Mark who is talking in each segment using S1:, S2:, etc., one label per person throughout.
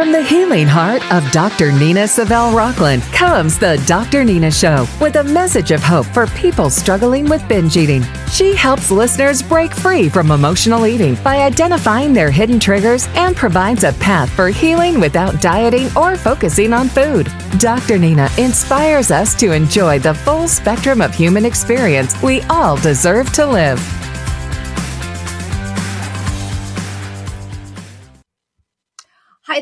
S1: From the healing heart of Dr. Nina Savelle Rocklin comes the Dr. Nina Show with a message of hope for people struggling with binge eating. She helps listeners break free from emotional eating by identifying their hidden triggers and provides a path for healing without dieting or focusing on food. Dr. Nina inspires us to enjoy the full spectrum of human experience we all deserve to live.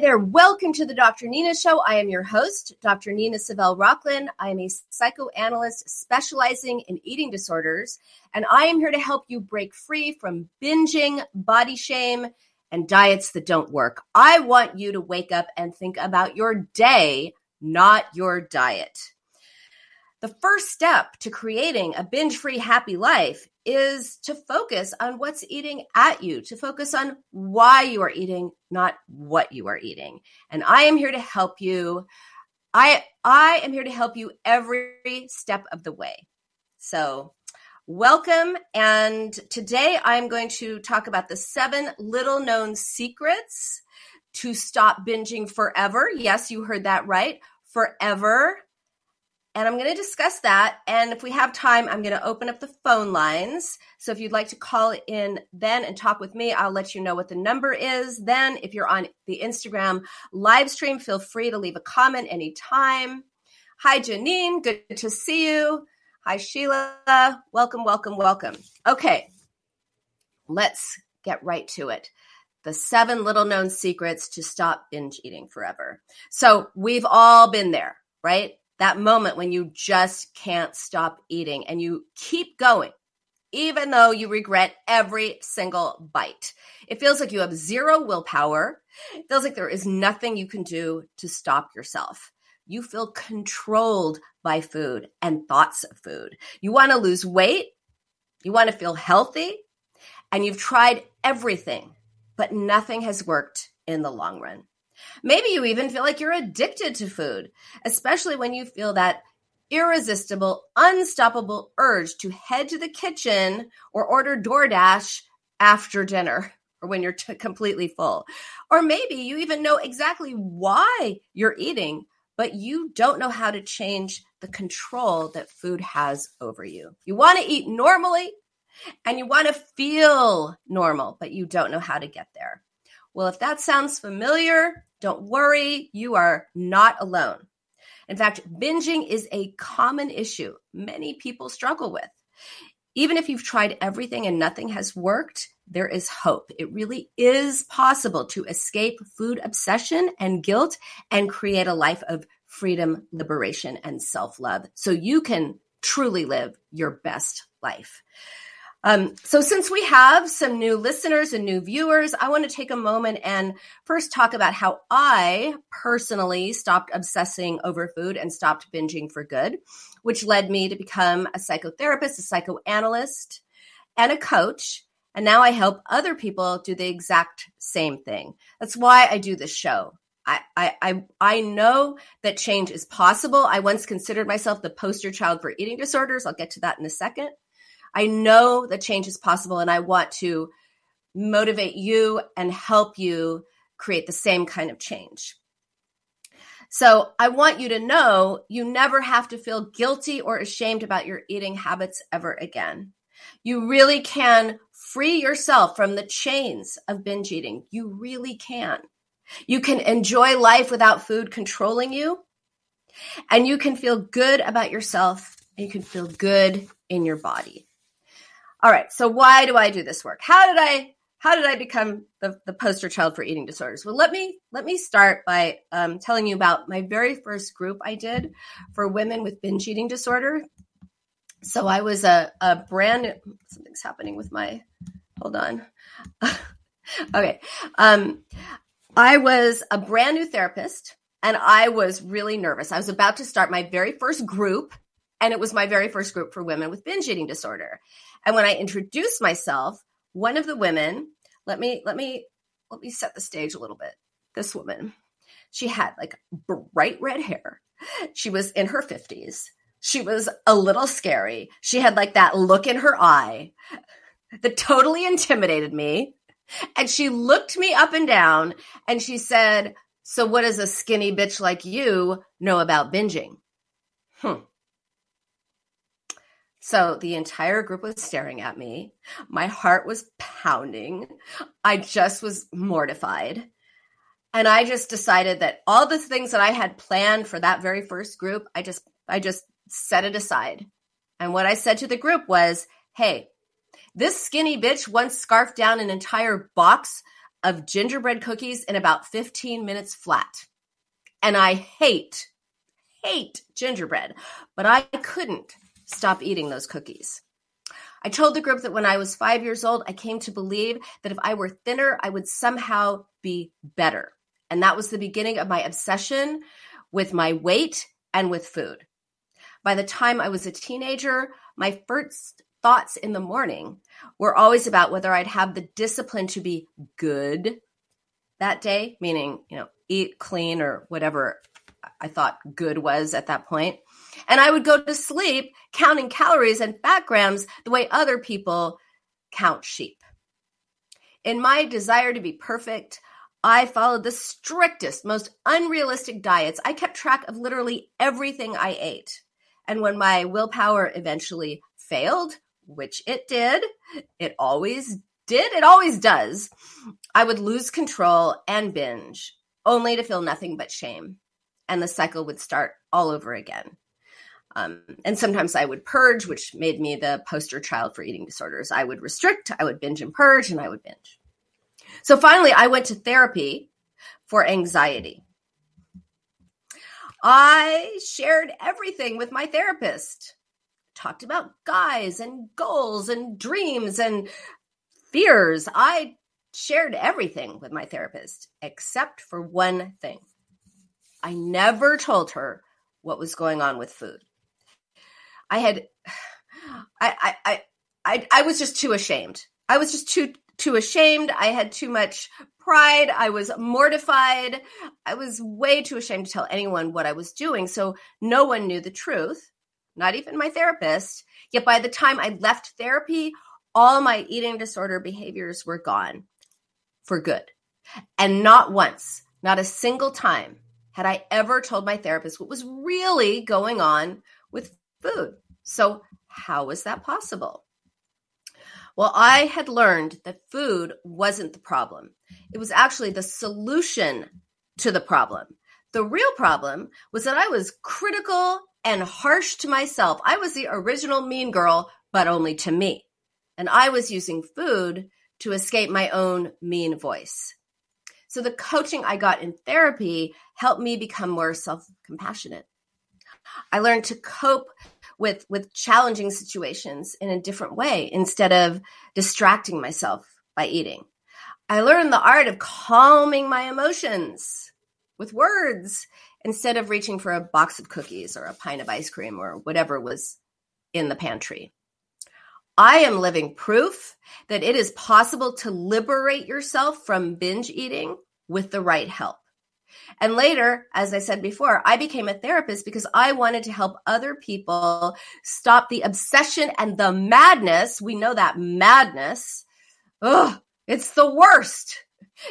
S2: There. Welcome to the Dr. Nina Show. I am your host, Dr. Nina Savelle Rocklin. I am a psychoanalyst specializing in eating disorders, and I am here to help you break free from binging, body shame, and diets that don't work. I want you to wake up and think about your day, not your diet. The first step to creating a binge free happy life is to focus on what's eating at you, to focus on why you are eating, not what you are eating. And I am here to help you. I I am here to help you every step of the way. So, welcome and today I'm going to talk about the 7 little known secrets to stop binging forever. Yes, you heard that right. Forever and I'm going to discuss that. And if we have time, I'm going to open up the phone lines. So if you'd like to call in then and talk with me, I'll let you know what the number is. Then, if you're on the Instagram live stream, feel free to leave a comment anytime. Hi, Janine. Good to see you. Hi, Sheila. Welcome, welcome, welcome. Okay, let's get right to it the seven little known secrets to stop binge eating forever. So we've all been there, right? That moment when you just can't stop eating and you keep going, even though you regret every single bite. It feels like you have zero willpower. It feels like there is nothing you can do to stop yourself. You feel controlled by food and thoughts of food. You want to lose weight. You want to feel healthy. And you've tried everything, but nothing has worked in the long run. Maybe you even feel like you're addicted to food, especially when you feel that irresistible, unstoppable urge to head to the kitchen or order DoorDash after dinner or when you're t- completely full. Or maybe you even know exactly why you're eating, but you don't know how to change the control that food has over you. You want to eat normally and you want to feel normal, but you don't know how to get there. Well, if that sounds familiar, don't worry, you are not alone. In fact, binging is a common issue many people struggle with. Even if you've tried everything and nothing has worked, there is hope. It really is possible to escape food obsession and guilt and create a life of freedom, liberation, and self love so you can truly live your best life. Um, so, since we have some new listeners and new viewers, I want to take a moment and first talk about how I personally stopped obsessing over food and stopped binging for good, which led me to become a psychotherapist, a psychoanalyst, and a coach. And now I help other people do the exact same thing. That's why I do this show. I, I, I know that change is possible. I once considered myself the poster child for eating disorders. I'll get to that in a second. I know that change is possible and I want to motivate you and help you create the same kind of change. So I want you to know you never have to feel guilty or ashamed about your eating habits ever again. You really can free yourself from the chains of binge eating. You really can. You can enjoy life without food controlling you. And you can feel good about yourself and you can feel good in your body. All right. So why do I do this work? How did I how did I become the, the poster child for eating disorders? Well, let me let me start by um, telling you about my very first group I did for women with binge eating disorder. So I was a, a brand new, something's happening with my hold on. okay. Um, I was a brand new therapist and I was really nervous. I was about to start my very first group, and it was my very first group for women with binge eating disorder. And when I introduced myself, one of the women, let me let me let me set the stage a little bit. This woman, she had like bright red hair. She was in her 50s. She was a little scary. She had like that look in her eye that totally intimidated me. And she looked me up and down and she said, So, what does a skinny bitch like you know about binging? Hmm. So the entire group was staring at me. My heart was pounding. I just was mortified. And I just decided that all the things that I had planned for that very first group, I just I just set it aside. And what I said to the group was, "Hey, this skinny bitch once scarfed down an entire box of gingerbread cookies in about 15 minutes flat. And I hate hate gingerbread, but I couldn't stop eating those cookies. I told the group that when I was five years old, I came to believe that if I were thinner, I would somehow be better. And that was the beginning of my obsession with my weight and with food. By the time I was a teenager, my first thoughts in the morning were always about whether I'd have the discipline to be good that day, meaning, you know, eat clean or whatever I thought good was at that point. And I would go to sleep counting calories and fat grams the way other people count sheep. In my desire to be perfect, I followed the strictest, most unrealistic diets. I kept track of literally everything I ate. And when my willpower eventually failed, which it did, it always did, it always does, I would lose control and binge, only to feel nothing but shame. And the cycle would start all over again. Um, and sometimes I would purge, which made me the poster child for eating disorders. I would restrict, I would binge and purge, and I would binge. So finally, I went to therapy for anxiety. I shared everything with my therapist, talked about guys and goals and dreams and fears. I shared everything with my therapist except for one thing. I never told her what was going on with food. I had, I, I, I, I, was just too ashamed. I was just too, too ashamed. I had too much pride. I was mortified. I was way too ashamed to tell anyone what I was doing. So no one knew the truth, not even my therapist. Yet by the time I left therapy, all my eating disorder behaviors were gone for good. And not once, not a single time had I ever told my therapist what was really going on with food. So, how was that possible? Well, I had learned that food wasn't the problem. It was actually the solution to the problem. The real problem was that I was critical and harsh to myself. I was the original mean girl, but only to me. And I was using food to escape my own mean voice. So the coaching I got in therapy helped me become more self compassionate. I learned to cope with with challenging situations in a different way instead of distracting myself by eating. I learned the art of calming my emotions with words instead of reaching for a box of cookies or a pint of ice cream or whatever was in the pantry. I am living proof that it is possible to liberate yourself from binge eating with the right help. And later, as I said before, I became a therapist because I wanted to help other people stop the obsession and the madness. We know that madness. Ugh, it's the worst.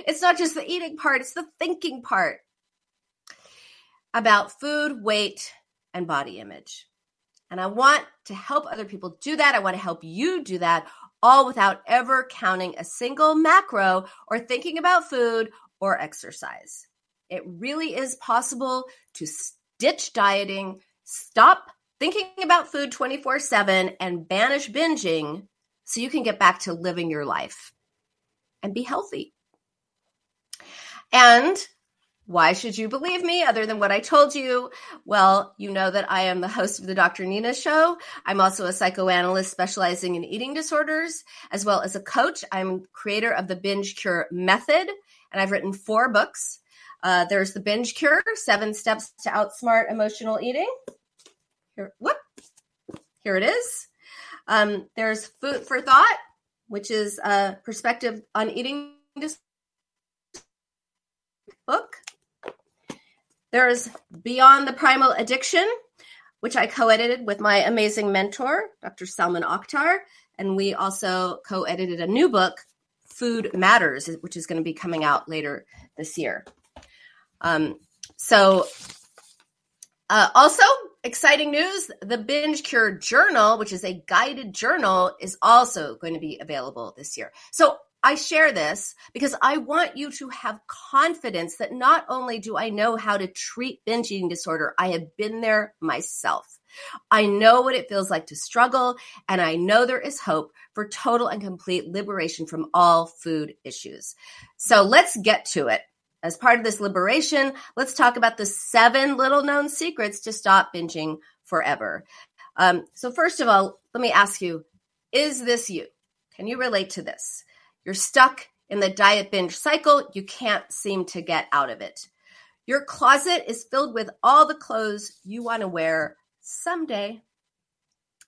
S2: It's not just the eating part, it's the thinking part about food, weight, and body image. And I want to help other people do that. I want to help you do that all without ever counting a single macro or thinking about food or exercise. It really is possible to stitch dieting, stop thinking about food 24 7, and banish binging so you can get back to living your life and be healthy. And why should you believe me other than what I told you? Well, you know that I am the host of the Dr. Nina Show. I'm also a psychoanalyst specializing in eating disorders, as well as a coach. I'm creator of the Binge Cure Method, and I've written four books. Uh, there's the binge cure, seven steps to outsmart emotional eating. Here, whoop, here it is. Um, there's food for thought, which is a perspective on eating book. There's Beyond the Primal Addiction, which I co-edited with my amazing mentor, Dr. Salman Akhtar, and we also co-edited a new book, Food Matters, which is going to be coming out later this year. Um, so, uh, also exciting news: the Binge Cure Journal, which is a guided journal, is also going to be available this year. So. I share this because I want you to have confidence that not only do I know how to treat binge eating disorder, I have been there myself. I know what it feels like to struggle, and I know there is hope for total and complete liberation from all food issues. So let's get to it. As part of this liberation, let's talk about the seven little known secrets to stop binging forever. Um, so, first of all, let me ask you is this you? Can you relate to this? You're stuck in the diet binge cycle, you can't seem to get out of it. Your closet is filled with all the clothes you want to wear someday.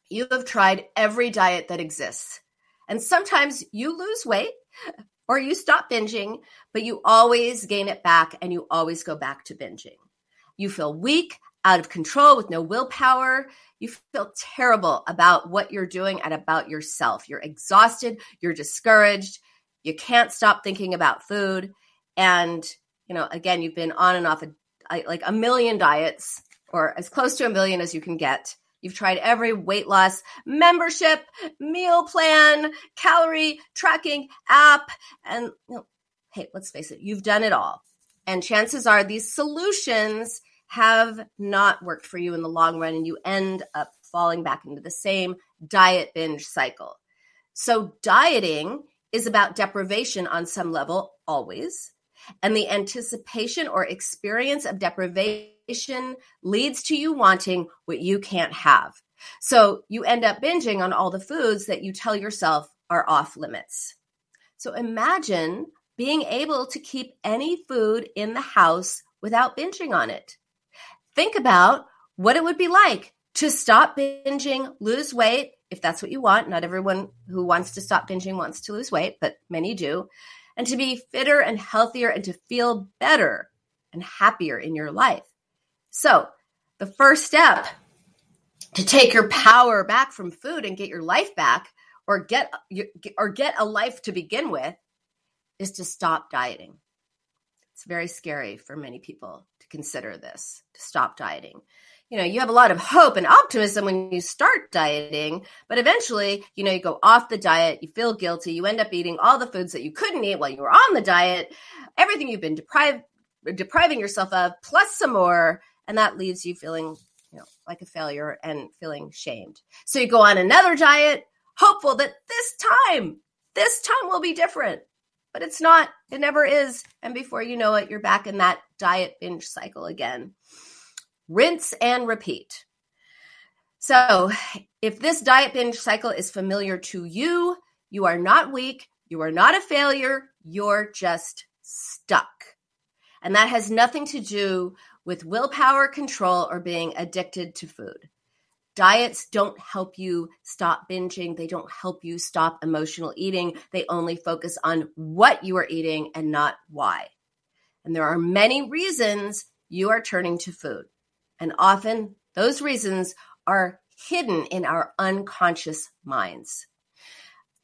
S2: You have tried every diet that exists. And sometimes you lose weight or you stop binging, but you always gain it back and you always go back to binging. You feel weak, out of control, with no willpower. You feel terrible about what you're doing and about yourself. You're exhausted, you're discouraged, you can't stop thinking about food. And, you know, again, you've been on and off a, like a million diets or as close to a million as you can get. You've tried every weight loss membership, meal plan, calorie tracking app, and you know, hey, let's face it, you've done it all. And chances are these solutions have not worked for you in the long run, and you end up falling back into the same diet binge cycle. So, dieting is about deprivation on some level, always. And the anticipation or experience of deprivation leads to you wanting what you can't have. So you end up binging on all the foods that you tell yourself are off limits. So imagine being able to keep any food in the house without binging on it. Think about what it would be like to stop binging, lose weight, if that's what you want. Not everyone who wants to stop binging wants to lose weight, but many do. And to be fitter and healthier and to feel better and happier in your life. So, the first step to take your power back from food and get your life back or get or get a life to begin with is to stop dieting. It's very scary for many people to consider this, to stop dieting. You know, you have a lot of hope and optimism when you start dieting, but eventually, you know, you go off the diet, you feel guilty, you end up eating all the foods that you couldn't eat while you were on the diet, everything you've been deprived depriving yourself of plus some more and that leaves you feeling you know like a failure and feeling shamed. So you go on another diet hopeful that this time this time will be different but it's not it never is. And before you know it you're back in that diet binge cycle again. Rinse and repeat. So if this diet binge cycle is familiar to you you are not weak you are not a failure you're just stuck. And that has nothing to do with willpower control or being addicted to food. Diets don't help you stop binging. They don't help you stop emotional eating. They only focus on what you are eating and not why. And there are many reasons you are turning to food. And often those reasons are hidden in our unconscious minds.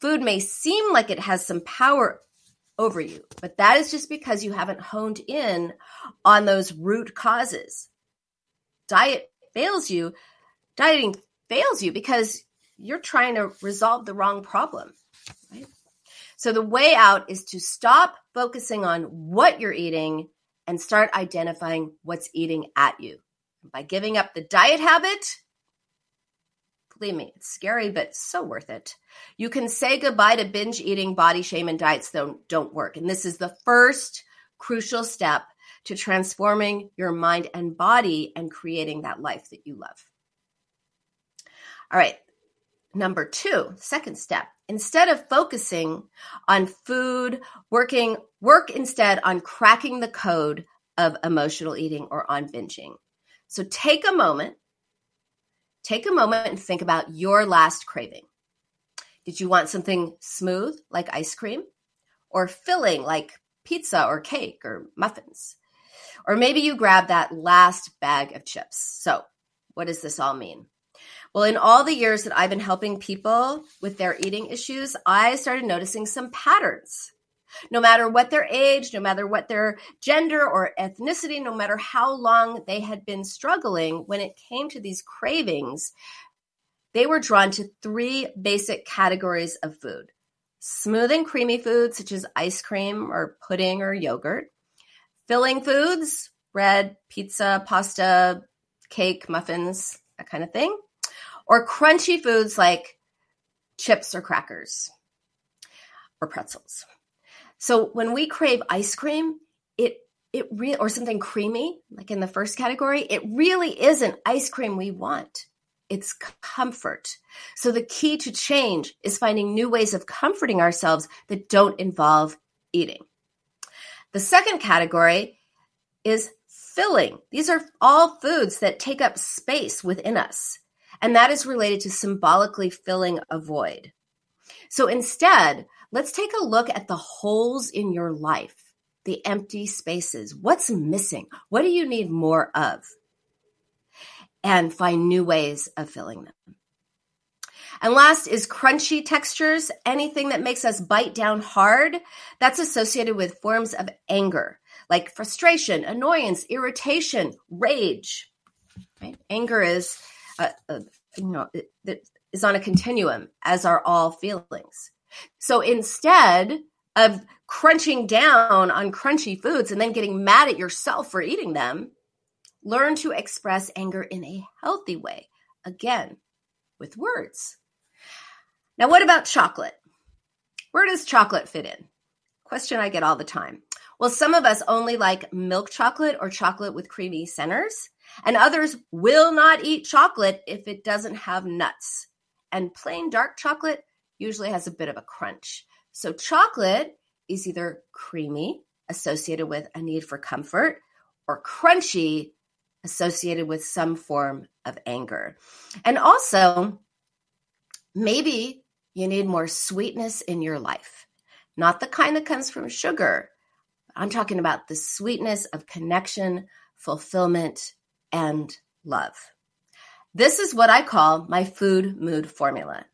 S2: Food may seem like it has some power over you. But that is just because you haven't honed in on those root causes. Diet fails you, dieting fails you because you're trying to resolve the wrong problem. Right? So the way out is to stop focusing on what you're eating and start identifying what's eating at you. By giving up the diet habit, Me, it's scary, but so worth it. You can say goodbye to binge eating, body shame, and diets that don't work. And this is the first crucial step to transforming your mind and body and creating that life that you love. All right. Number two, second step. Instead of focusing on food, working, work instead on cracking the code of emotional eating or on binging. So take a moment take a moment and think about your last craving. Did you want something smooth like ice cream or filling like pizza or cake or muffins? Or maybe you grabbed that last bag of chips. So, what does this all mean? Well, in all the years that I've been helping people with their eating issues, I started noticing some patterns. No matter what their age, no matter what their gender or ethnicity, no matter how long they had been struggling, when it came to these cravings, they were drawn to three basic categories of food. Smooth and creamy foods, such as ice cream or pudding or yogurt, filling foods, bread, pizza, pasta, cake, muffins, that kind of thing, or crunchy foods like chips or crackers or pretzels. So when we crave ice cream, it it re- or something creamy, like in the first category, it really isn't ice cream we want. It's comfort. So the key to change is finding new ways of comforting ourselves that don't involve eating. The second category is filling. These are all foods that take up space within us, and that is related to symbolically filling a void. So instead, let's take a look at the holes in your life, the empty spaces. What's missing? What do you need more of? And find new ways of filling them. And last is crunchy textures, anything that makes us bite down hard. That's associated with forms of anger, like frustration, annoyance, irritation, rage. Right? Anger is, uh, uh, you know, it, it is on a continuum, as are all feelings. So instead of crunching down on crunchy foods and then getting mad at yourself for eating them, learn to express anger in a healthy way. Again, with words. Now, what about chocolate? Where does chocolate fit in? Question I get all the time. Well, some of us only like milk chocolate or chocolate with creamy centers, and others will not eat chocolate if it doesn't have nuts. And plain dark chocolate usually has a bit of a crunch. So, chocolate is either creamy, associated with a need for comfort, or crunchy, associated with some form of anger. And also, maybe you need more sweetness in your life, not the kind that comes from sugar. I'm talking about the sweetness of connection, fulfillment, and love. This is what I call my food mood formula.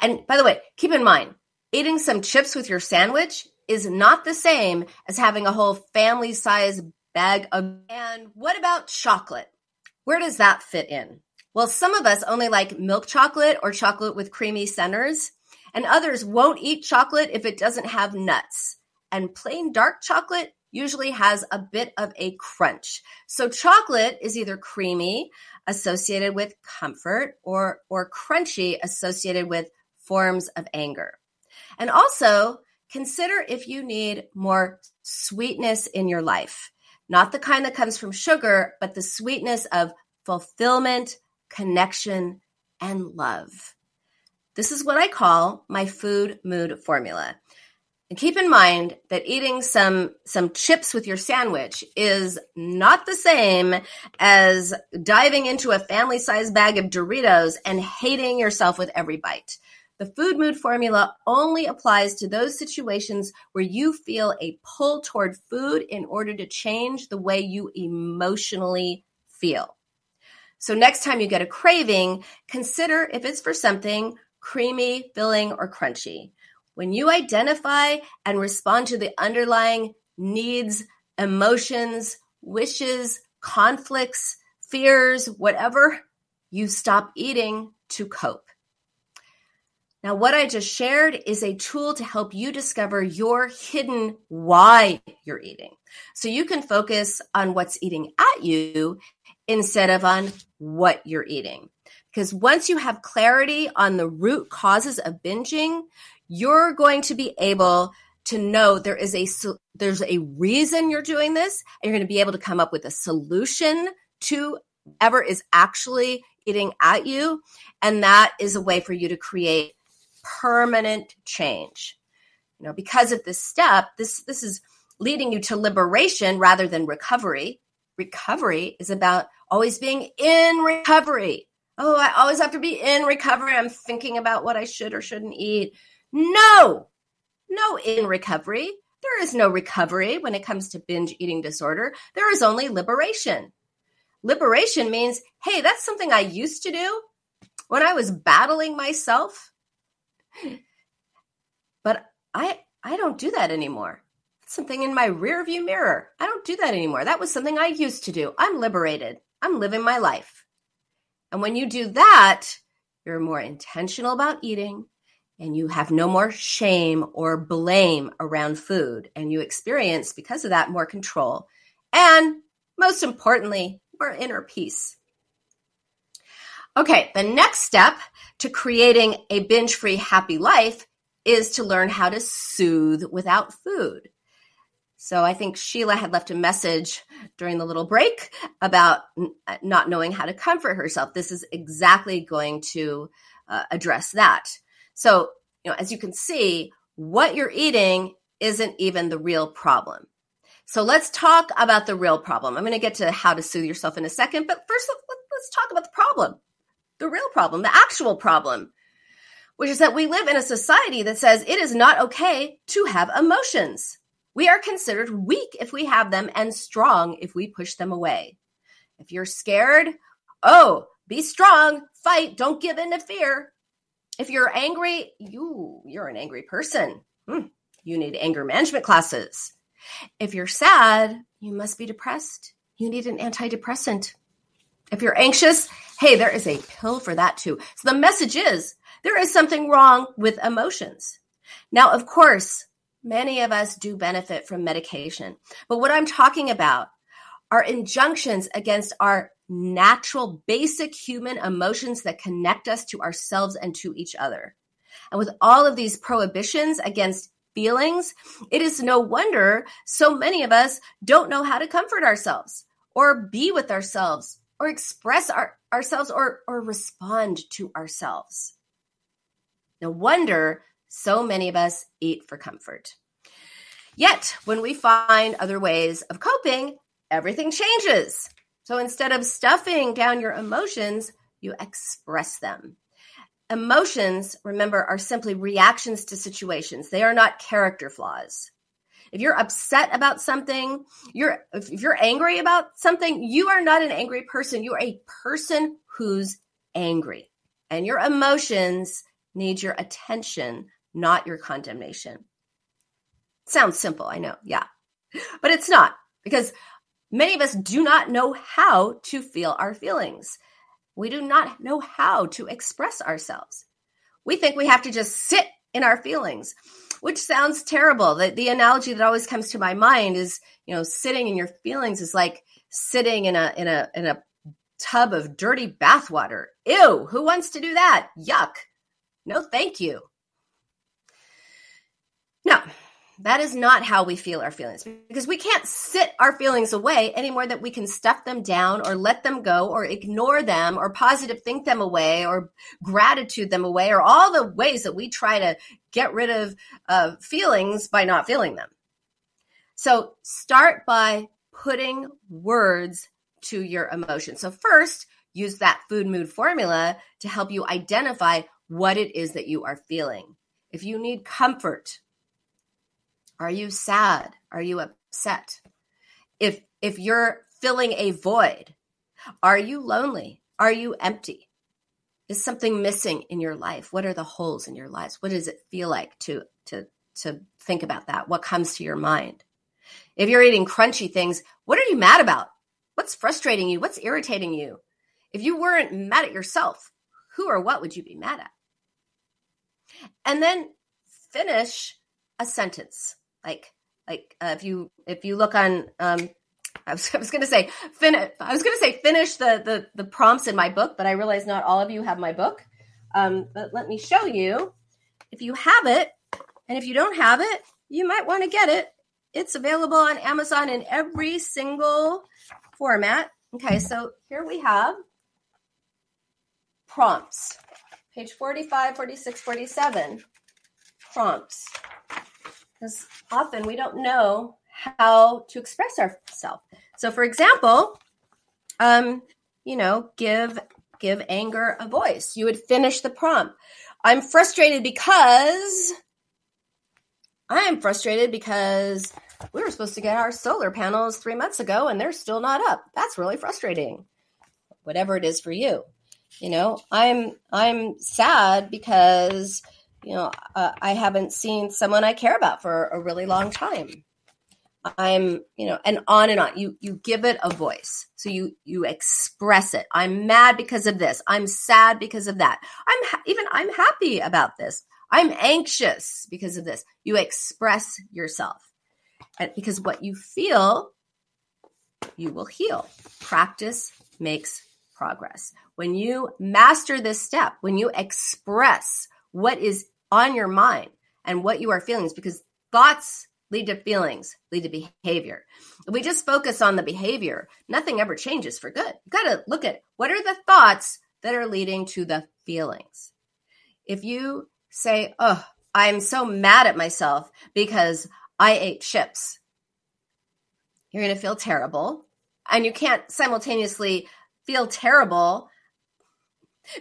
S2: And by the way, keep in mind, eating some chips with your sandwich is not the same as having a whole family size bag of. And what about chocolate? Where does that fit in? Well, some of us only like milk chocolate or chocolate with creamy centers, and others won't eat chocolate if it doesn't have nuts. And plain dark chocolate usually has a bit of a crunch. So chocolate is either creamy, associated with comfort, or, or crunchy, associated with forms of anger. And also consider if you need more sweetness in your life, not the kind that comes from sugar, but the sweetness of fulfillment, connection, and love. This is what I call my food mood formula. And keep in mind that eating some some chips with your sandwich is not the same as diving into a family-sized bag of Doritos and hating yourself with every bite. The food mood formula only applies to those situations where you feel a pull toward food in order to change the way you emotionally feel. So next time you get a craving, consider if it's for something creamy, filling, or crunchy. When you identify and respond to the underlying needs, emotions, wishes, conflicts, fears, whatever, you stop eating to cope. Now, what I just shared is a tool to help you discover your hidden why you're eating. So you can focus on what's eating at you instead of on what you're eating. Because once you have clarity on the root causes of binging, you're going to be able to know there is a there's a reason you're doing this and you're going to be able to come up with a solution to ever is actually eating at you and that is a way for you to create permanent change. You know because of this step this this is leading you to liberation rather than recovery. Recovery is about always being in recovery. Oh i always have to be in recovery. I'm thinking about what i should or shouldn't eat no, no in recovery. There is no recovery when it comes to binge eating disorder. There is only liberation. Liberation means, hey, that's something I used to do when I was battling myself. But I I don't do that anymore. It's something in my rear view mirror. I don't do that anymore. That was something I used to do. I'm liberated. I'm living my life. And when you do that, you're more intentional about eating and you have no more shame or blame around food. And you experience, because of that, more control. And most importantly, more inner peace. Okay, the next step to creating a binge free happy life is to learn how to soothe without food. So I think Sheila had left a message during the little break about uh, not knowing how to comfort herself. This is exactly going to uh, address that. So, you know, as you can see, what you're eating isn't even the real problem. So let's talk about the real problem. I'm going to get to how to soothe yourself in a second, but first let's talk about the problem. The real problem, the actual problem, which is that we live in a society that says it is not okay to have emotions. We are considered weak if we have them and strong if we push them away. If you're scared, oh, be strong, fight, don't give in to fear. If you're angry, you you're an angry person. Hmm. You need anger management classes. If you're sad, you must be depressed. You need an antidepressant. If you're anxious, hey, there is a pill for that too. So the message is there is something wrong with emotions. Now, of course, Many of us do benefit from medication. But what I'm talking about are injunctions against our natural, basic human emotions that connect us to ourselves and to each other. And with all of these prohibitions against feelings, it is no wonder so many of us don't know how to comfort ourselves or be with ourselves or express our, ourselves or, or respond to ourselves. No wonder so many of us eat for comfort. Yet, when we find other ways of coping, everything changes. So instead of stuffing down your emotions, you express them. Emotions, remember, are simply reactions to situations. They are not character flaws. If you're upset about something, you're if you're angry about something, you are not an angry person. You are a person who's angry. And your emotions need your attention, not your condemnation. Sounds simple, I know. Yeah. But it's not because many of us do not know how to feel our feelings. We do not know how to express ourselves. We think we have to just sit in our feelings, which sounds terrible. The, the analogy that always comes to my mind is, you know, sitting in your feelings is like sitting in a in a in a tub of dirty bathwater. Ew, who wants to do that? Yuck. No, thank you. Now, that is not how we feel our feelings because we can't sit our feelings away anymore that we can stuff them down or let them go or ignore them or positive think them away or gratitude them away or all the ways that we try to get rid of uh, feelings by not feeling them. So start by putting words to your emotions. So first, use that food mood formula to help you identify what it is that you are feeling. If you need comfort, are you sad? Are you upset? If if you're filling a void, are you lonely? Are you empty? Is something missing in your life? What are the holes in your lives? What does it feel like to to to think about that? What comes to your mind? If you're eating crunchy things, what are you mad about? What's frustrating you? What's irritating you? If you weren't mad at yourself, who or what would you be mad at? And then finish a sentence like like uh, if you if you look on um I was, I was to say fin- I was to say finish the, the the prompts in my book, but I realize not all of you have my book. Um, but let me show you. If you have it, and if you don't have it, you might want to get it. It's available on Amazon in every single format. Okay, so here we have prompts, page 45, 46, 47. Prompts because often we don't know how to express ourselves. So, for example, um, you know, give give anger a voice. You would finish the prompt. I'm frustrated because I am frustrated because we were supposed to get our solar panels three months ago and they're still not up. That's really frustrating. Whatever it is for you. You know, I'm I'm sad because you know, uh, I haven't seen someone I care about for a really long time. I'm, you know, and on and on. You you give it a voice. So you you express it. I'm mad because of this. I'm sad because of that. I'm ha- even I'm happy about this. I'm anxious because of this. You express yourself. And because what you feel, you will heal. Practice makes progress. When you master this step, when you express what is on your mind and what you are feeling, because thoughts lead to feelings, lead to behavior. If we just focus on the behavior, nothing ever changes for good. You got to look at what are the thoughts that are leading to the feelings. If you say, Oh, I'm so mad at myself because I ate chips, you're going to feel terrible. And you can't simultaneously feel terrible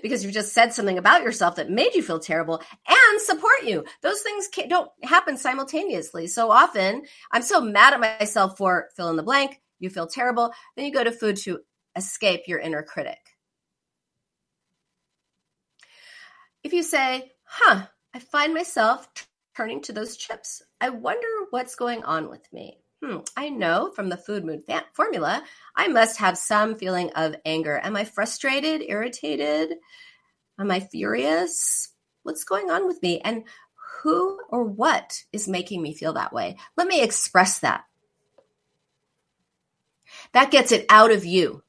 S2: because you just said something about yourself that made you feel terrible and support you. Those things don't happen simultaneously. So often, I'm so mad at myself for fill in the blank. You feel terrible. Then you go to food to escape your inner critic. If you say, huh, I find myself turning to those chips, I wonder what's going on with me hmm, I know from the food mood fa- formula, I must have some feeling of anger. Am I frustrated, irritated? Am I furious? What's going on with me? And who or what is making me feel that way? Let me express that. That gets it out of you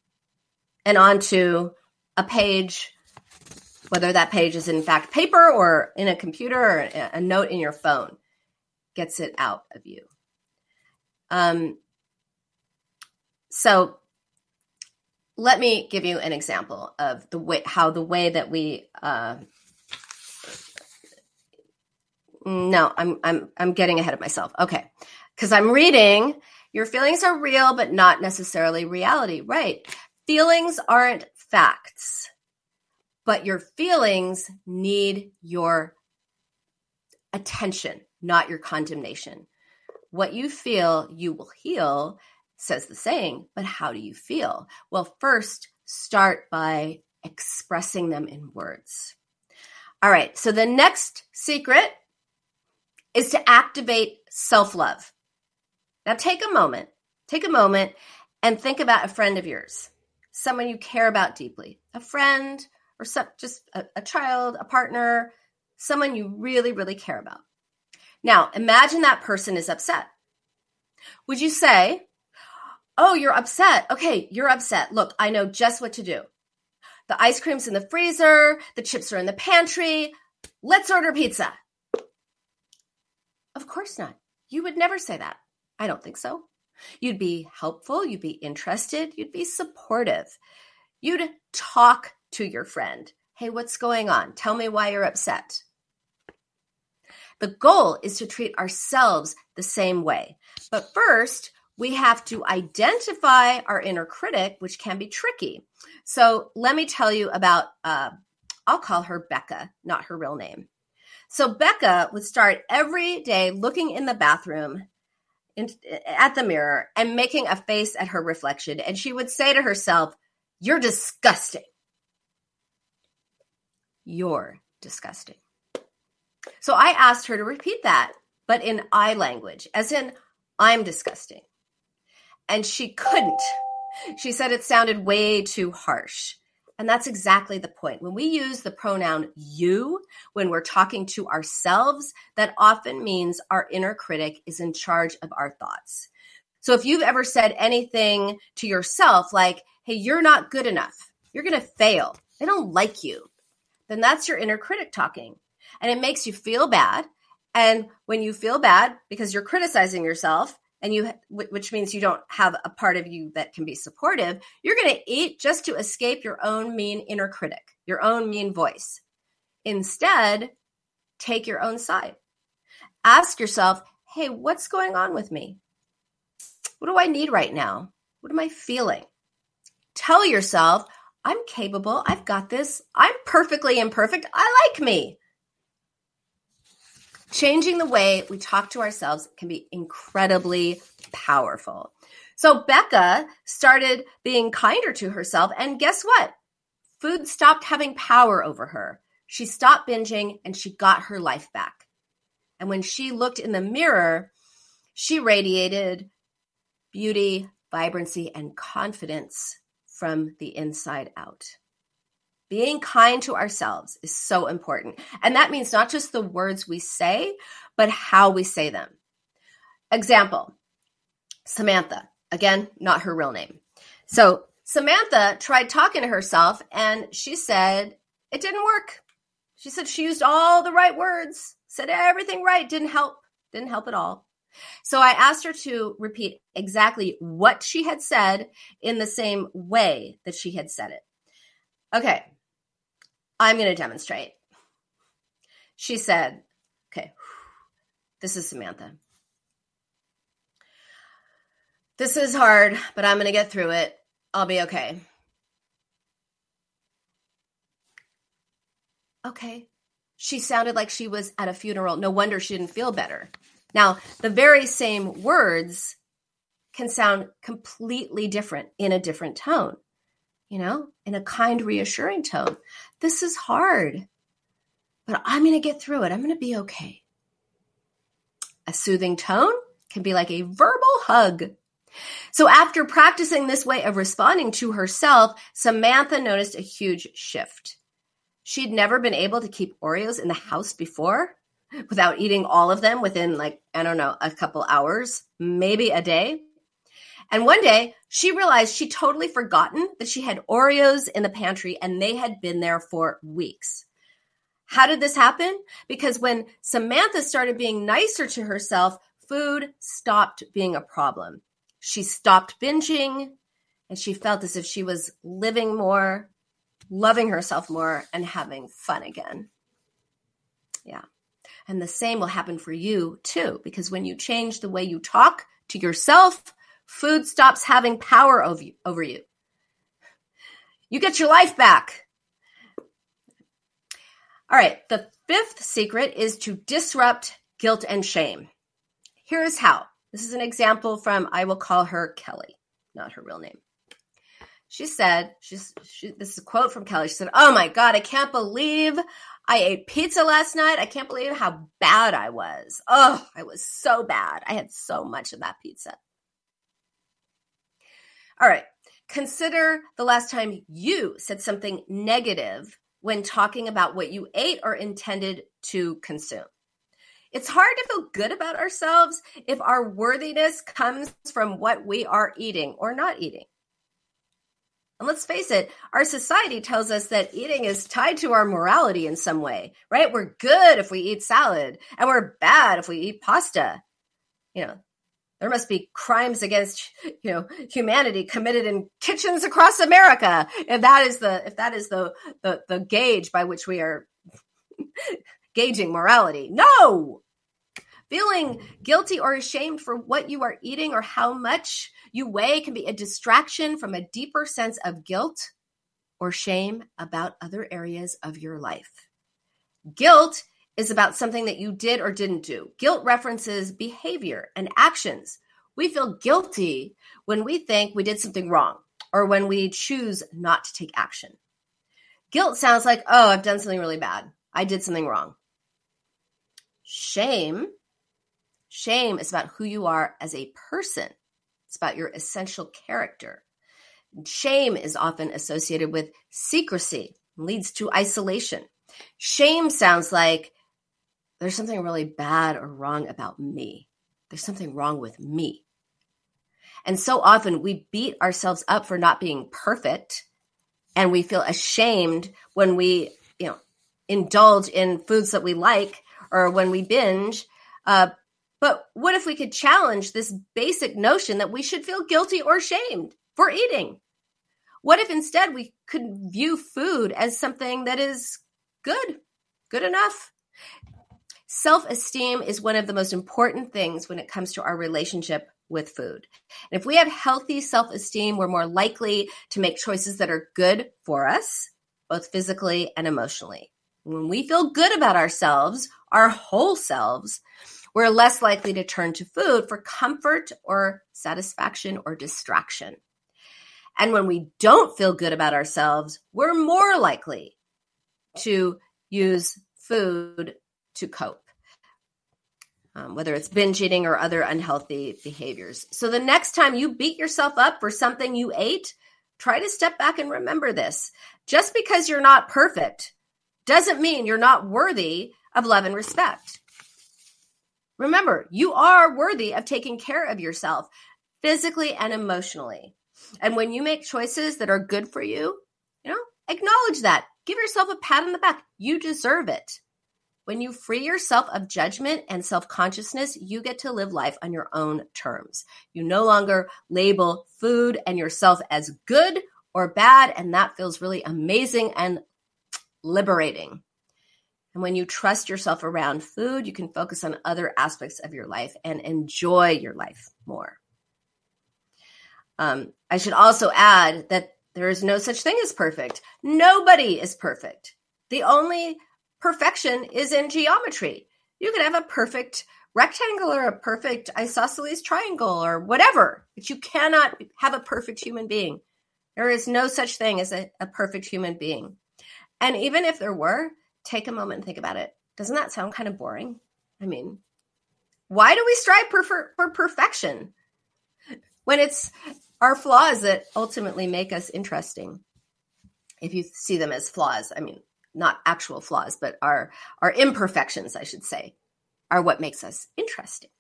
S2: and onto a page, whether that page is in fact paper or in a computer or a note in your phone, gets it out of you. Um, so let me give you an example of the way how the way that we uh, no i'm i'm i'm getting ahead of myself. Okay. Because i'm reading your feelings are real but not necessarily reality. Right. Feelings aren't facts but your feelings need your attention not your condemnation what you feel, you will heal, says the saying. But how do you feel? Well, first, start by expressing them in words. All right. So the next secret is to activate self love. Now, take a moment, take a moment and think about a friend of yours, someone you care about deeply, a friend or some, just a, a child, a partner, someone you really, really care about. Now, imagine that person is upset. Would you say, Oh, you're upset. Okay, you're upset. Look, I know just what to do. The ice cream's in the freezer, the chips are in the pantry. Let's order pizza. Of course not. You would never say that. I don't think so. You'd be helpful, you'd be interested, you'd be supportive. You'd talk to your friend. Hey, what's going on? Tell me why you're upset. The goal is to treat ourselves the same way. But first, we have to identify our inner critic, which can be tricky. So let me tell you about, uh, I'll call her Becca, not her real name. So Becca would start every day looking in the bathroom in, at the mirror and making a face at her reflection. And she would say to herself, You're disgusting. You're disgusting. So I asked her to repeat that, but in I language, as in, I'm disgusting. And she couldn't. She said it sounded way too harsh. And that's exactly the point. When we use the pronoun you, when we're talking to ourselves, that often means our inner critic is in charge of our thoughts. So if you've ever said anything to yourself like, hey, you're not good enough, you're going to fail, they don't like you, then that's your inner critic talking and it makes you feel bad. And when you feel bad because you're criticizing yourself, and you which means you don't have a part of you that can be supportive you're going to eat just to escape your own mean inner critic your own mean voice. Instead take your own side. Ask yourself hey what's going on with me? What do i need right now? What am i feeling? Tell yourself i'm capable. I've got this. I'm perfectly imperfect. I like me Changing the way we talk to ourselves can be incredibly powerful. So Becca started being kinder to herself. And guess what? Food stopped having power over her. She stopped binging and she got her life back. And when she looked in the mirror, she radiated beauty, vibrancy, and confidence from the inside out. Being kind to ourselves is so important. And that means not just the words we say, but how we say them. Example Samantha, again, not her real name. So Samantha tried talking to herself and she said it didn't work. She said she used all the right words, said everything right, didn't help, didn't help at all. So I asked her to repeat exactly what she had said in the same way that she had said it. Okay, I'm going to demonstrate. She said, okay, this is Samantha. This is hard, but I'm going to get through it. I'll be okay. Okay. She sounded like she was at a funeral. No wonder she didn't feel better. Now, the very same words can sound completely different in a different tone, you know, in a kind, reassuring tone. This is hard, but I'm going to get through it. I'm going to be okay. A soothing tone can be like a verbal hug. So, after practicing this way of responding to herself, Samantha noticed a huge shift. She'd never been able to keep Oreos in the house before without eating all of them within, like, I don't know, a couple hours, maybe a day. And one day she realized she'd totally forgotten that she had Oreos in the pantry and they had been there for weeks. How did this happen? Because when Samantha started being nicer to herself, food stopped being a problem. She stopped binging and she felt as if she was living more, loving herself more, and having fun again. Yeah. And the same will happen for you too, because when you change the way you talk to yourself, food stops having power over you. You. get your life back. All right. The fifth secret is to disrupt guilt and shame. Here's how this is an example from, I will call her Kelly, not her real name. She said, she's, she, this is a quote from Kelly. She said, Oh my God, I can't believe I ate pizza last night. I can't believe how bad I was. Oh, I was so bad. I had so much of that pizza. All right. Consider the last time you said something negative when talking about what you ate or intended to consume. It's hard to feel good about ourselves if our worthiness comes from what we are eating or not eating. And let's face it, our society tells us that eating is tied to our morality in some way, right? We're good if we eat salad and we're bad if we eat pasta. You know, there must be crimes against, you know, humanity committed in kitchens across America. If that is the if that is the the, the gauge by which we are gauging morality. No. Feeling guilty or ashamed for what you are eating or how much you weigh can be a distraction from a deeper sense of guilt or shame about other areas of your life. Guilt is about something that you did or didn't do. Guilt references behavior and actions. We feel guilty when we think we did something wrong or when we choose not to take action. Guilt sounds like, oh, I've done something really bad. I did something wrong. Shame Shame is about who you are as a person, it's about your essential character. Shame is often associated with secrecy, leads to isolation. Shame sounds like there's something really bad or wrong about me. There's something wrong with me. And so often we beat ourselves up for not being perfect and we feel ashamed when we, you know, indulge in foods that we like or when we binge uh, but what if we could challenge this basic notion that we should feel guilty or shamed for eating? What if instead we could view food as something that is good, good enough? Self esteem is one of the most important things when it comes to our relationship with food. And if we have healthy self esteem, we're more likely to make choices that are good for us, both physically and emotionally. When we feel good about ourselves, our whole selves, we're less likely to turn to food for comfort or satisfaction or distraction. And when we don't feel good about ourselves, we're more likely to use food to cope, um, whether it's binge eating or other unhealthy behaviors. So the next time you beat yourself up for something you ate, try to step back and remember this. Just because you're not perfect doesn't mean you're not worthy of love and respect. Remember, you are worthy of taking care of yourself physically and emotionally. And when you make choices that are good for you, you know, acknowledge that. Give yourself a pat on the back. You deserve it. When you free yourself of judgment and self consciousness, you get to live life on your own terms. You no longer label food and yourself as good or bad, and that feels really amazing and liberating. And when you trust yourself around food, you can focus on other aspects of your life and enjoy your life more. Um, I should also add that there is no such thing as perfect. Nobody is perfect. The only perfection is in geometry. You can have a perfect rectangle or a perfect isosceles triangle or whatever, but you cannot have a perfect human being. There is no such thing as a, a perfect human being. And even if there were, take a moment and think about it. Doesn't that sound kind of boring? I mean, why do we strive for, for, for perfection when it's our flaws that ultimately make us interesting? If you see them as flaws, I mean, not actual flaws, but our our imperfections, I should say, are what makes us interesting.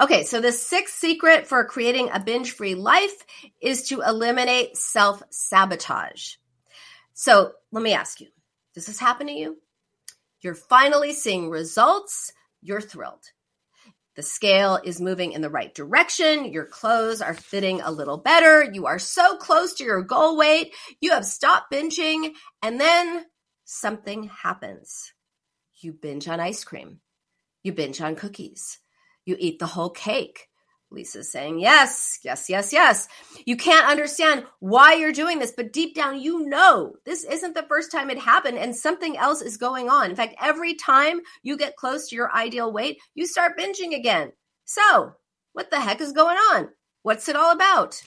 S2: Okay, so the sixth secret for creating a binge-free life is to eliminate self-sabotage. So let me ask you, does this happen to you? You're finally seeing results, you're thrilled. The scale is moving in the right direction. Your clothes are fitting a little better. You are so close to your goal weight. You have stopped binging. And then something happens. You binge on ice cream. You binge on cookies. You eat the whole cake. Lisa's saying, yes, yes, yes, yes. You can't understand why you're doing this, but deep down, you know this isn't the first time it happened and something else is going on. In fact, every time you get close to your ideal weight, you start binging again. So, what the heck is going on? What's it all about?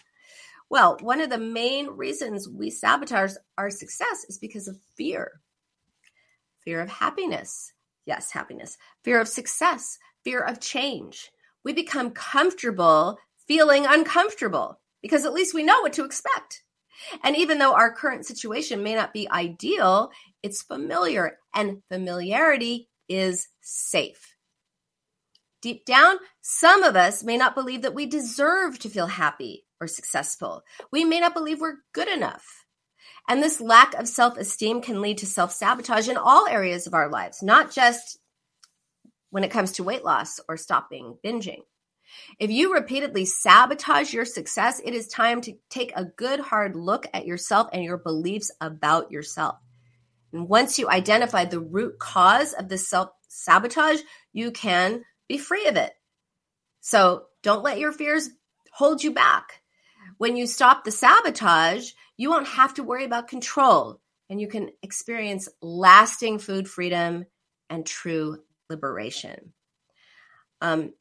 S2: Well, one of the main reasons we sabotage our success is because of fear fear of happiness. Yes, happiness. Fear of success, fear of change. We become comfortable feeling uncomfortable because at least we know what to expect. And even though our current situation may not be ideal, it's familiar and familiarity is safe. Deep down, some of us may not believe that we deserve to feel happy or successful. We may not believe we're good enough. And this lack of self esteem can lead to self sabotage in all areas of our lives, not just when it comes to weight loss or stopping binging. If you repeatedly sabotage your success, it is time to take a good hard look at yourself and your beliefs about yourself. And once you identify the root cause of the self sabotage, you can be free of it. So don't let your fears hold you back. When you stop the sabotage, you won't have to worry about control and you can experience lasting food freedom and true liberation. Um,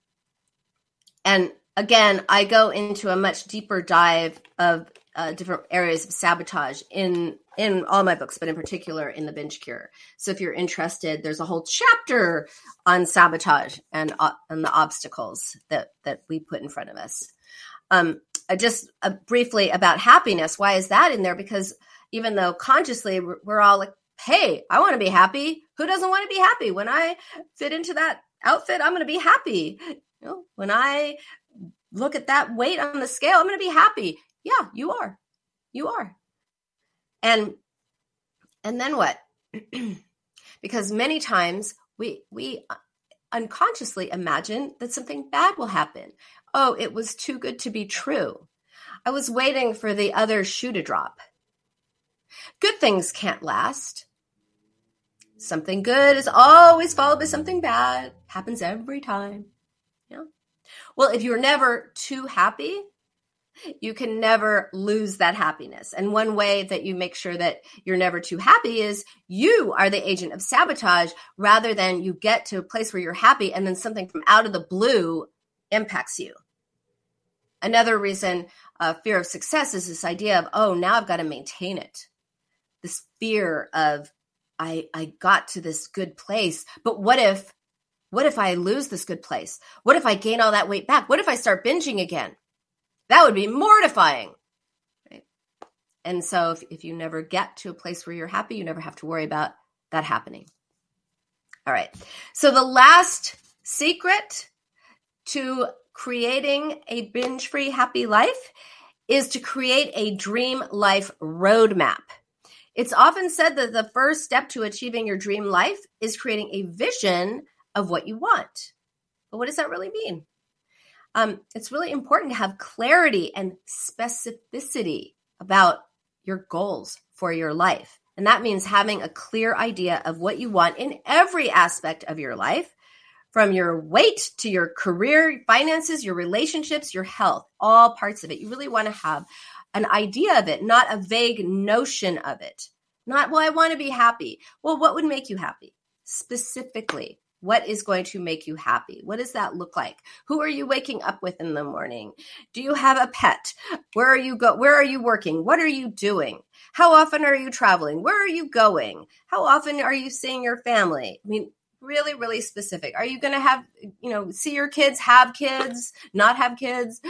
S2: and again, I go into a much deeper dive of uh, different areas of sabotage in in all my books, but in particular in the binge cure. So if you're interested, there's a whole chapter on sabotage and uh, and the obstacles that that we put in front of us. Um, just uh, briefly about happiness. Why is that in there? Because even though consciously we're, all like, hey, I want to be happy. Who doesn't want to be happy? When I fit into that outfit, I'm going to be happy. You know, when I look at that weight on the scale, I'm going to be happy. Yeah, you are. You are. And and then what? because many times we we unconsciously imagine that something bad will happen. Oh, it was too good to be true. I was waiting for the other shoe to drop. Good things can't last. Something good is always followed by something bad. Happens every time. Yeah. Well, if you're never too happy, you can never lose that happiness. And one way that you make sure that you're never too happy is you are the agent of sabotage rather than you get to a place where you're happy and then something from out of the blue impacts you. Another reason uh, fear of success is this idea of, oh, now I've got to maintain it. This fear of I I got to this good place. But what if what if I lose this good place? What if I gain all that weight back? What if I start binging again? That would be mortifying. Right? And so if, if you never get to a place where you're happy, you never have to worry about that happening. All right. So the last secret to creating a binge free happy life is to create a dream life roadmap. It's often said that the first step to achieving your dream life is creating a vision of what you want. But what does that really mean? Um, it's really important to have clarity and specificity about your goals for your life. And that means having a clear idea of what you want in every aspect of your life from your weight to your career, finances, your relationships, your health, all parts of it. You really want to have an idea of it, not a vague notion of it. Not, well, I want to be happy. Well, what would make you happy? Specifically, what is going to make you happy? What does that look like? Who are you waking up with in the morning? Do you have a pet? Where are you go where are you working? What are you doing? How often are you traveling? Where are you going? How often are you seeing your family? I mean, really really specific. Are you going to have, you know, see your kids, have kids, not have kids?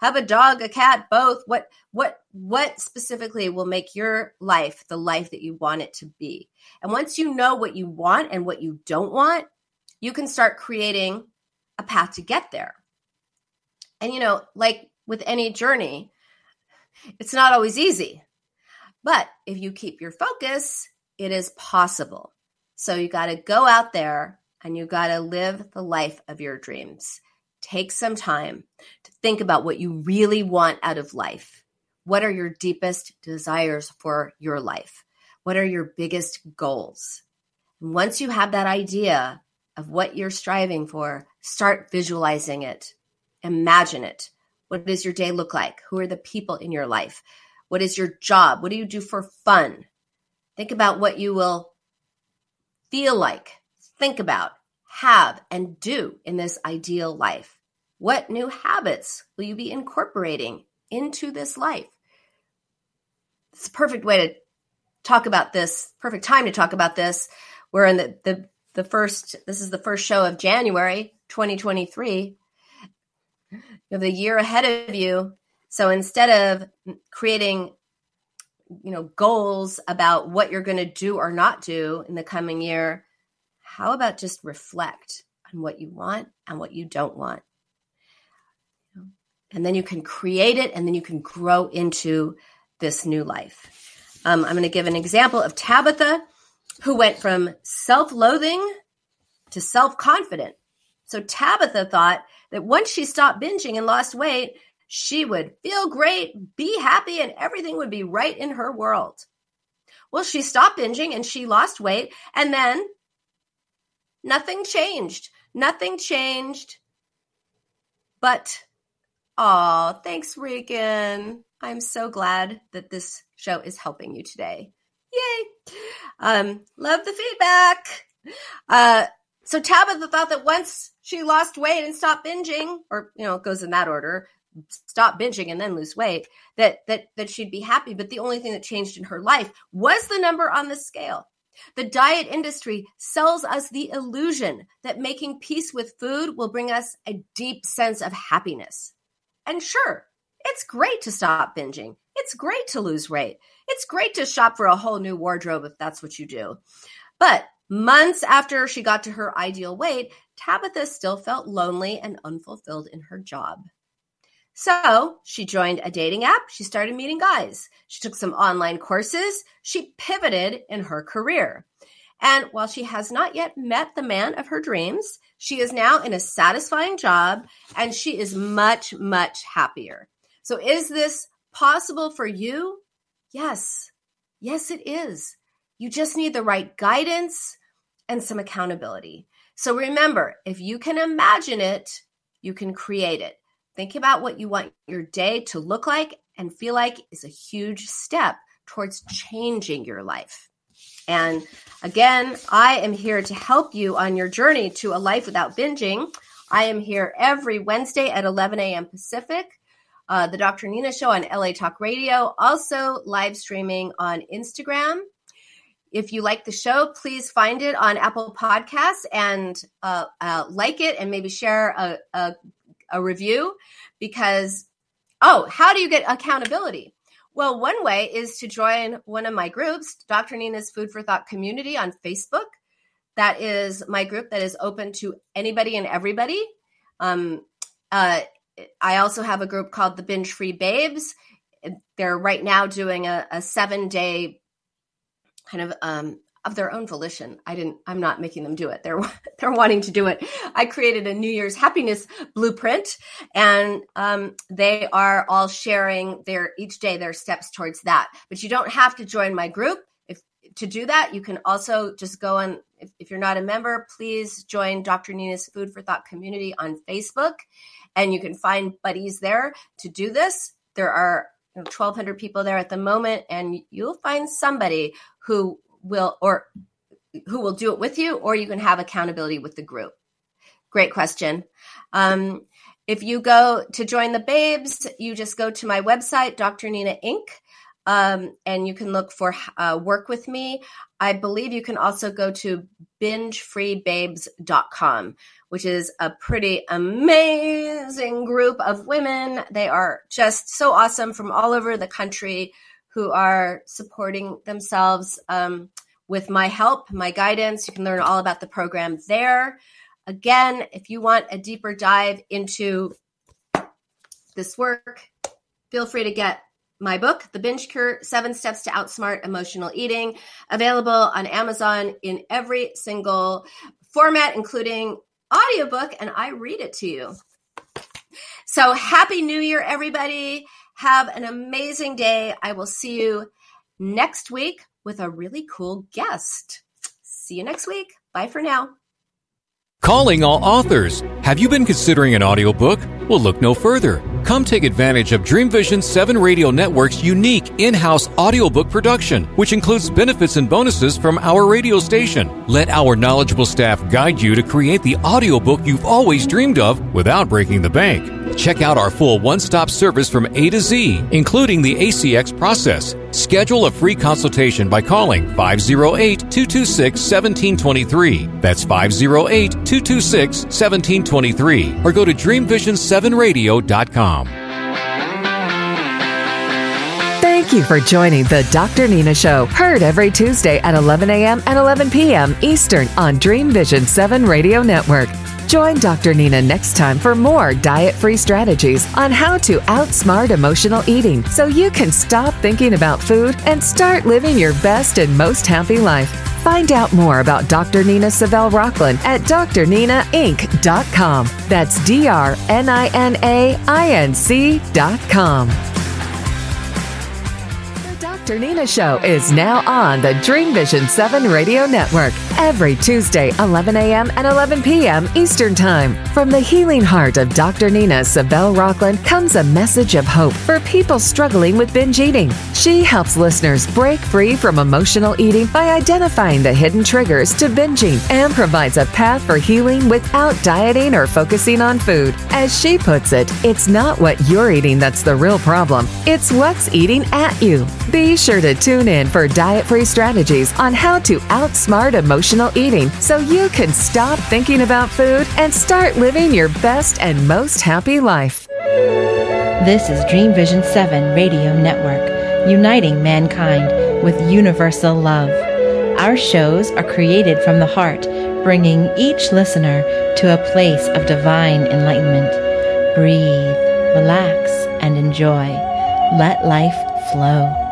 S2: have a dog, a cat, both. What what what specifically will make your life the life that you want it to be? And once you know what you want and what you don't want, you can start creating a path to get there. And you know, like with any journey, it's not always easy. But if you keep your focus, it is possible. So you got to go out there and you got to live the life of your dreams. Take some time to think about what you really want out of life. What are your deepest desires for your life? What are your biggest goals? And once you have that idea of what you're striving for, start visualizing it. Imagine it. What does your day look like? Who are the people in your life? What is your job? What do you do for fun? Think about what you will feel like, think about, have, and do in this ideal life. What new habits will you be incorporating into this life? It's a perfect way to talk about this, perfect time to talk about this. We're in the, the, the first, this is the first show of January 2023. You have the year ahead of you. So instead of creating, you know, goals about what you're going to do or not do in the coming year, how about just reflect on what you want and what you don't want? and then you can create it and then you can grow into this new life. Um, I'm going to give an example of Tabitha, who went from self loathing to self confident. So Tabitha thought that once she stopped binging and lost weight, she would feel great, be happy, and everything would be right in her world. Well, she stopped binging and she lost weight, and then nothing changed. Nothing changed but Oh, thanks, Regan. I'm so glad that this show is helping you today. Yay. Um, love the feedback. Uh, so Tabitha thought that once she lost weight and stopped binging, or you know, it goes in that order, stop binging and then lose weight, that that that she'd be happy. But the only thing that changed in her life was the number on the scale. The diet industry sells us the illusion that making peace with food will bring us a deep sense of happiness. And sure, it's great to stop binging. It's great to lose weight. It's great to shop for a whole new wardrobe if that's what you do. But months after she got to her ideal weight, Tabitha still felt lonely and unfulfilled in her job. So she joined a dating app. She started meeting guys. She took some online courses. She pivoted in her career. And while she has not yet met the man of her dreams, she is now in a satisfying job and she is much, much happier. So, is this possible for you? Yes. Yes, it is. You just need the right guidance and some accountability. So, remember, if you can imagine it, you can create it. Think about what you want your day to look like and feel like is a huge step towards changing your life. And again, I am here to help you on your journey to a life without binging. I am here every Wednesday at 11 a.m. Pacific. Uh, the Dr. Nina Show on LA Talk Radio, also live streaming on Instagram. if you like the show, please find it on Apple Podcasts and uh, uh, like it and maybe share a, a, a review because, oh, how do you get accountability? Well, one way is to join one of my groups, Dr. Nina's Food for Thought community on Facebook. That is my group that is open to anybody and everybody. Um, uh, I also have a group called the Binge Free Babes. They're right now doing a, a seven day kind of um, of their own volition. I didn't. I'm not making them do it. They're they're wanting to do it. I created a New Year's happiness blueprint, and um, they are all sharing their each day their steps towards that. But you don't have to join my group. If to do that, you can also just go on. If, if you're not a member, please join Dr. Nina's Food for Thought community on Facebook, and you can find buddies there to do this. There are 1,200 people there at the moment, and you'll find somebody who will or who will do it with you, or you can have accountability with the group. Great question. Um, if you go to join the babes, you just go to my website, Dr. Nina Inc. Um, and you can look for uh, work with me. I believe you can also go to bingefreebabes.com, which is a pretty amazing group of women. They are just so awesome from all over the country who are supporting themselves um, with my help, my guidance. You can learn all about the program there. Again, if you want a deeper dive into this work, feel free to get my book, The Binge Cure Seven Steps to Outsmart Emotional Eating, available on Amazon in every single format, including audiobook, and I read it to you. So, Happy New Year, everybody. Have an amazing day. I will see you next week with a really cool guest. See you next week. Bye for now.
S3: Calling all authors. Have you been considering an audiobook? Well, look no further. Come take advantage of Dream Vision 7 Radio Network's unique in house audiobook production, which includes benefits and bonuses from our radio station. Let our knowledgeable staff guide you to create the audiobook you've always dreamed of without breaking the bank. Check out our full one stop service from A to Z, including the ACX process. Schedule a free consultation by calling 508 226 1723. That's 508 226 1723. Or go to dreamvision7radio.com.
S1: Thank you for joining the Dr. Nina Show, heard every Tuesday at 11 a.m. and 11 p.m. Eastern on Dream Vision 7 Radio Network. Join Dr. Nina next time for more diet free strategies on how to outsmart emotional eating so you can stop thinking about food and start living your best and most happy life. Find out more about Dr. Nina Savelle Rocklin at drninainc.com. That's D R N I N A I N C.com. Dr. Nina Show is now on the Dream Vision 7 Radio Network every Tuesday, 11 a.m. and 11 p.m. Eastern Time. From the healing heart of Dr. Nina Savelle Rocklin comes a message of hope for people struggling with binge eating. She helps listeners break free from emotional eating by identifying the hidden triggers to binging and provides a path for healing without dieting or focusing on food. As she puts it, it's not what you're eating that's the real problem, it's what's eating at you. Be sure to tune in for diet free strategies on how to outsmart emotional eating so you can stop thinking about food and start living your best and most happy life.
S4: This is Dream Vision 7 Radio Network, uniting mankind with universal love. Our shows are created from the heart, bringing each listener to a place of divine enlightenment. Breathe, relax, and enjoy. Let life flow.